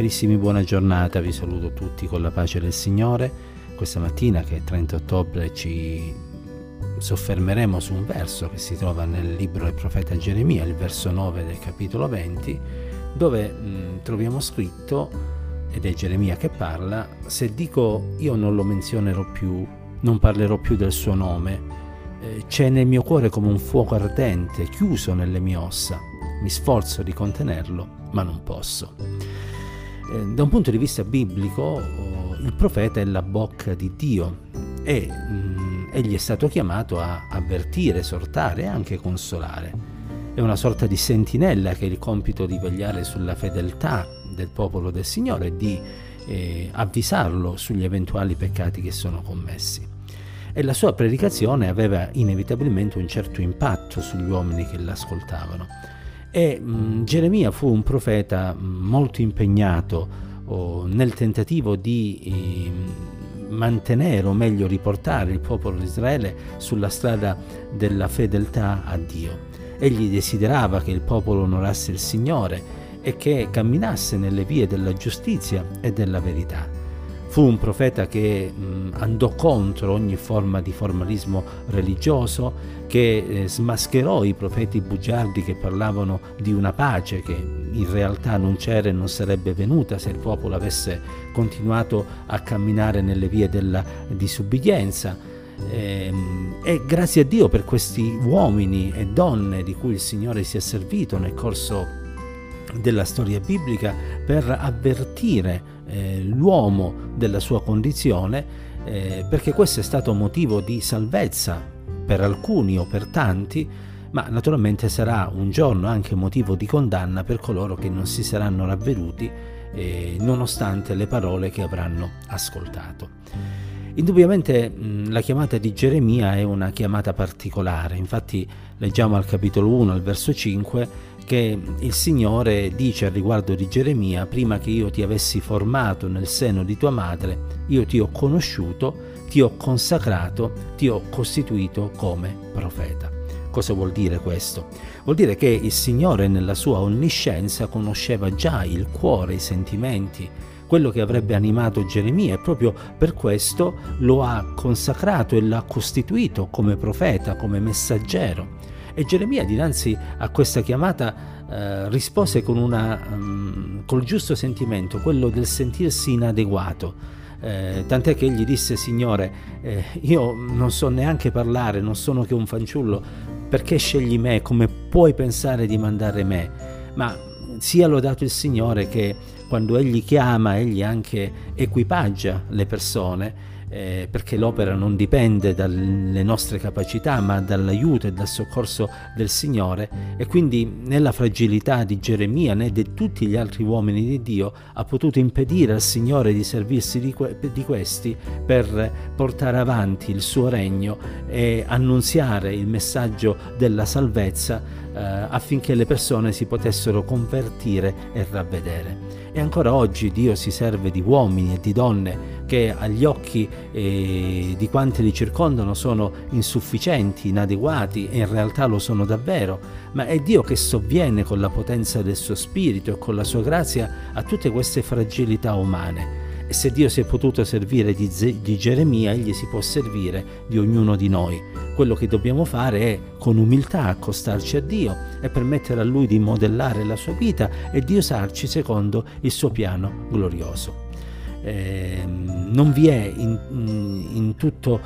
Carissimi, buona giornata, vi saluto tutti con la pace del Signore. Questa mattina, che è 30 ottobre, ci soffermeremo su un verso che si trova nel libro del profeta Geremia, il verso 9 del capitolo 20, dove mh, troviamo scritto, ed è Geremia che parla, se dico io non lo menzionerò più, non parlerò più del suo nome, eh, c'è nel mio cuore come un fuoco ardente, chiuso nelle mie ossa, mi sforzo di contenerlo, ma non posso. Eh, da un punto di vista biblico il profeta è la bocca di Dio e mh, mm, egli è stato chiamato a avvertire, esortare e anche consolare. È una sorta di sentinella che ha il compito di vegliare sulla fedeltà del popolo del Signore e di eh, avvisarlo sugli eventuali peccati che sono commessi. E la sua predicazione aveva inevitabilmente un certo impatto sugli uomini che l'ascoltavano e mh, mm, Geremia fu un profeta mm, molto impegnato oh, nel tentativo di eh, mantenere o meglio riportare il popolo di Israele sulla strada della fedeltà a Dio. Egli desiderava che il popolo onorasse il Signore e che camminasse nelle vie della giustizia e della verità. Fu un profeta che mh, andò contro ogni forma di formalismo religioso, che eh, smascherò i profeti bugiardi che parlavano di una pace che in realtà non c'era e non sarebbe venuta se il popolo avesse continuato a camminare nelle vie della disubbidienza. E, ehm, e grazie a Dio per questi uomini e donne di cui il Signore si è servito nel corso della storia biblica per avvertire eh, l'uomo della sua condizione eh, perché questo è stato motivo di salvezza per alcuni o per tanti ma naturalmente sarà un giorno anche motivo di condanna per coloro che non si saranno ravveduti eh, nonostante le parole che avranno ascoltato. Indubbiamente la chiamata di Geremia è una chiamata particolare, infatti leggiamo al capitolo 1, al verso 5, che il Signore dice al riguardo di Geremia, prima che io ti avessi formato nel seno di tua madre, io ti ho conosciuto, ti ho consacrato, ti ho costituito come profeta. Cosa vuol dire questo? Vuol dire che il Signore nella sua onniscienza conosceva già il cuore, i sentimenti, quello che avrebbe animato Geremia e proprio per questo lo ha consacrato e l'ha costituito come profeta, come messaggero. E Geremia dinanzi a questa chiamata eh, rispose con una, um, col giusto sentimento, quello del sentirsi inadeguato. Eh, tant'è che egli disse, Signore, eh, io non so neanche parlare, non sono che un fanciullo, perché scegli me? Come puoi pensare di mandare me? Ma sia lodato il Signore che quando Egli chiama, Egli anche equipaggia le persone, eh, perché l'opera non dipende dalle nostre capacità, ma dall'aiuto e dal soccorso del Signore. E quindi nella fragilità di Geremia né di tutti gli altri uomini di Dio ha potuto impedire al Signore di servirsi di, que- di questi per portare avanti il suo regno e annunziare il messaggio della salvezza eh, affinché le persone si potessero convertire e ravvedere. E ancora oggi Dio si serve di uomini e di donne che agli occhi eh, di quanti li circondano sono insufficienti, inadeguati e in realtà lo sono davvero, ma è Dio che sovviene con la potenza del suo spirito e con la sua grazia a tutte queste fragilità umane. E se Dio si è potuto servire di, di Geremia, egli si può servire di ognuno di noi. Quello che dobbiamo fare è con umiltà accostarci a Dio e permettere a Lui di modellare la sua vita e di usarci secondo il suo piano glorioso eh, non vi è in, in, tutto,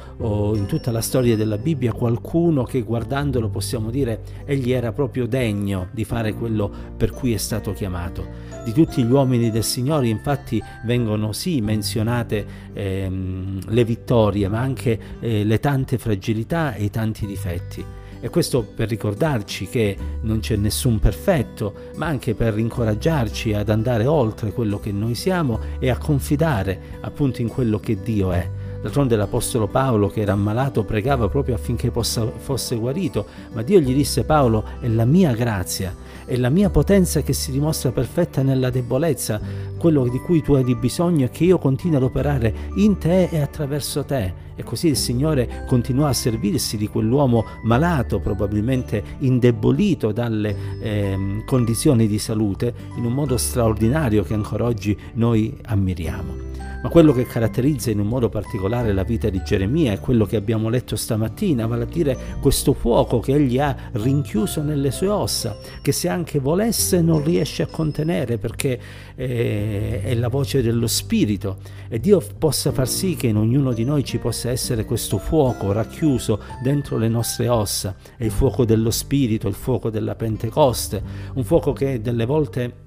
in, tutta la storia della Bibbia qualcuno che guardandolo possiamo dire egli era proprio degno di fare quello per cui è stato chiamato. Di tutti gli uomini del Signore infatti vengono sì menzionate ehm, le vittorie ma anche eh, le tante fragilità e i tanti difetti. E questo per ricordarci che non c'è nessun perfetto, ma anche per incoraggiarci ad andare oltre quello che noi siamo e a confidare appunto in quello che Dio è. D'altronde l'Apostolo Paolo, che era ammalato, pregava proprio affinché possa, fosse guarito, ma Dio gli disse Paolo, è la mia grazia, è la mia potenza che si dimostra perfetta nella debolezza, quello di cui tu hai bisogno è che io continui ad operare in te e attraverso te E così il Signore continuò a servirsi di quell'uomo malato, probabilmente indebolito dalle eh, condizioni di salute, in un modo straordinario che ancora oggi noi ammiriamo. Ma quello che caratterizza in un modo particolare la vita di Geremia è quello che abbiamo letto stamattina, vale a dire questo fuoco che egli ha rinchiuso nelle sue ossa, che se anche volesse non riesce a contenere perché eh, è la voce dello Spirito. E Dio possa far sì che in ognuno di noi ci possa essere questo fuoco racchiuso dentro le nostre ossa, è il fuoco dello Spirito, il fuoco della Pentecoste, un fuoco che delle volte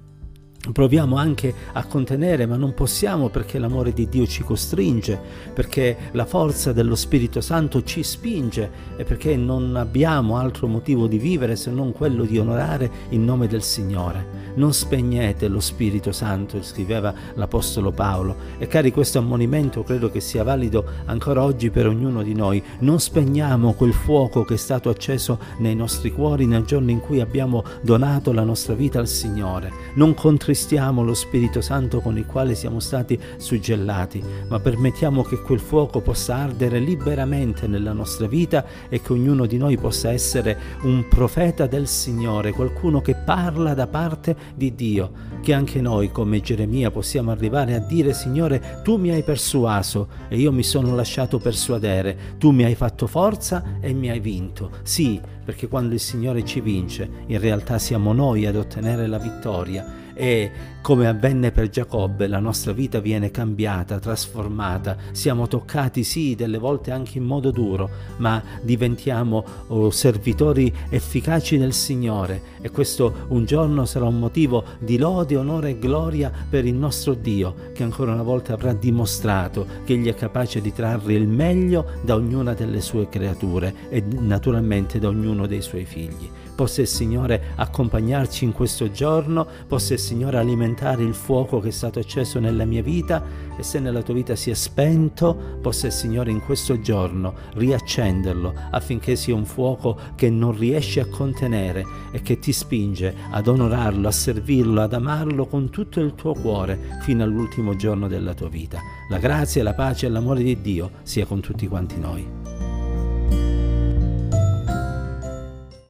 proviamo anche a contenere, ma non possiamo perché l'amore di Dio ci costringe, perché la forza dello Spirito Santo ci spinge e perché non abbiamo altro motivo di vivere se non quello di onorare il nome del Signore. Non spegnete lo Spirito Santo, scriveva l'Apostolo Paolo. E cari, questo ammonimento credo che sia valido ancora oggi per ognuno di noi. Non spegniamo quel fuoco che è stato acceso nei nostri cuori nel giorno in cui abbiamo donato la nostra vita al Signore. Non contristiamo contristiamo lo Spirito Santo con il quale siamo stati suggellati, ma permettiamo che quel fuoco possa ardere liberamente nella nostra vita e che ognuno di noi possa essere un profeta del Signore, qualcuno che parla da parte di Dio, che anche noi come Geremia possiamo arrivare a dire Signore, tu mi hai persuaso e io mi sono lasciato persuadere, tu mi hai fatto forza e mi hai vinto. Sì, perché quando il Signore ci vince, in realtà siamo noi ad ottenere la vittoria e come avvenne per Giacobbe la nostra vita viene cambiata, trasformata, siamo toccati sì delle volte anche in modo duro, ma diventiamo oh, servitori efficaci del Signore e questo un giorno sarà un motivo di lode, onore e gloria per il nostro Dio che ancora una volta avrà dimostrato che Egli è capace di trarre il meglio da ognuna delle sue creature e naturalmente da ognuno dei suoi figli. Possa il Signore accompagnarci in questo giorno, possa il Signore alimentare il fuoco che è stato acceso nella mia vita e se nella tua vita si è spento, possa il Signore in questo giorno riaccenderlo affinché sia un fuoco che non riesci a contenere e che ti spinge ad onorarlo, a servirlo, ad amarlo con tutto il tuo cuore fino all'ultimo giorno della tua vita. La grazia, la pace e l'amore di Dio sia con tutti quanti noi.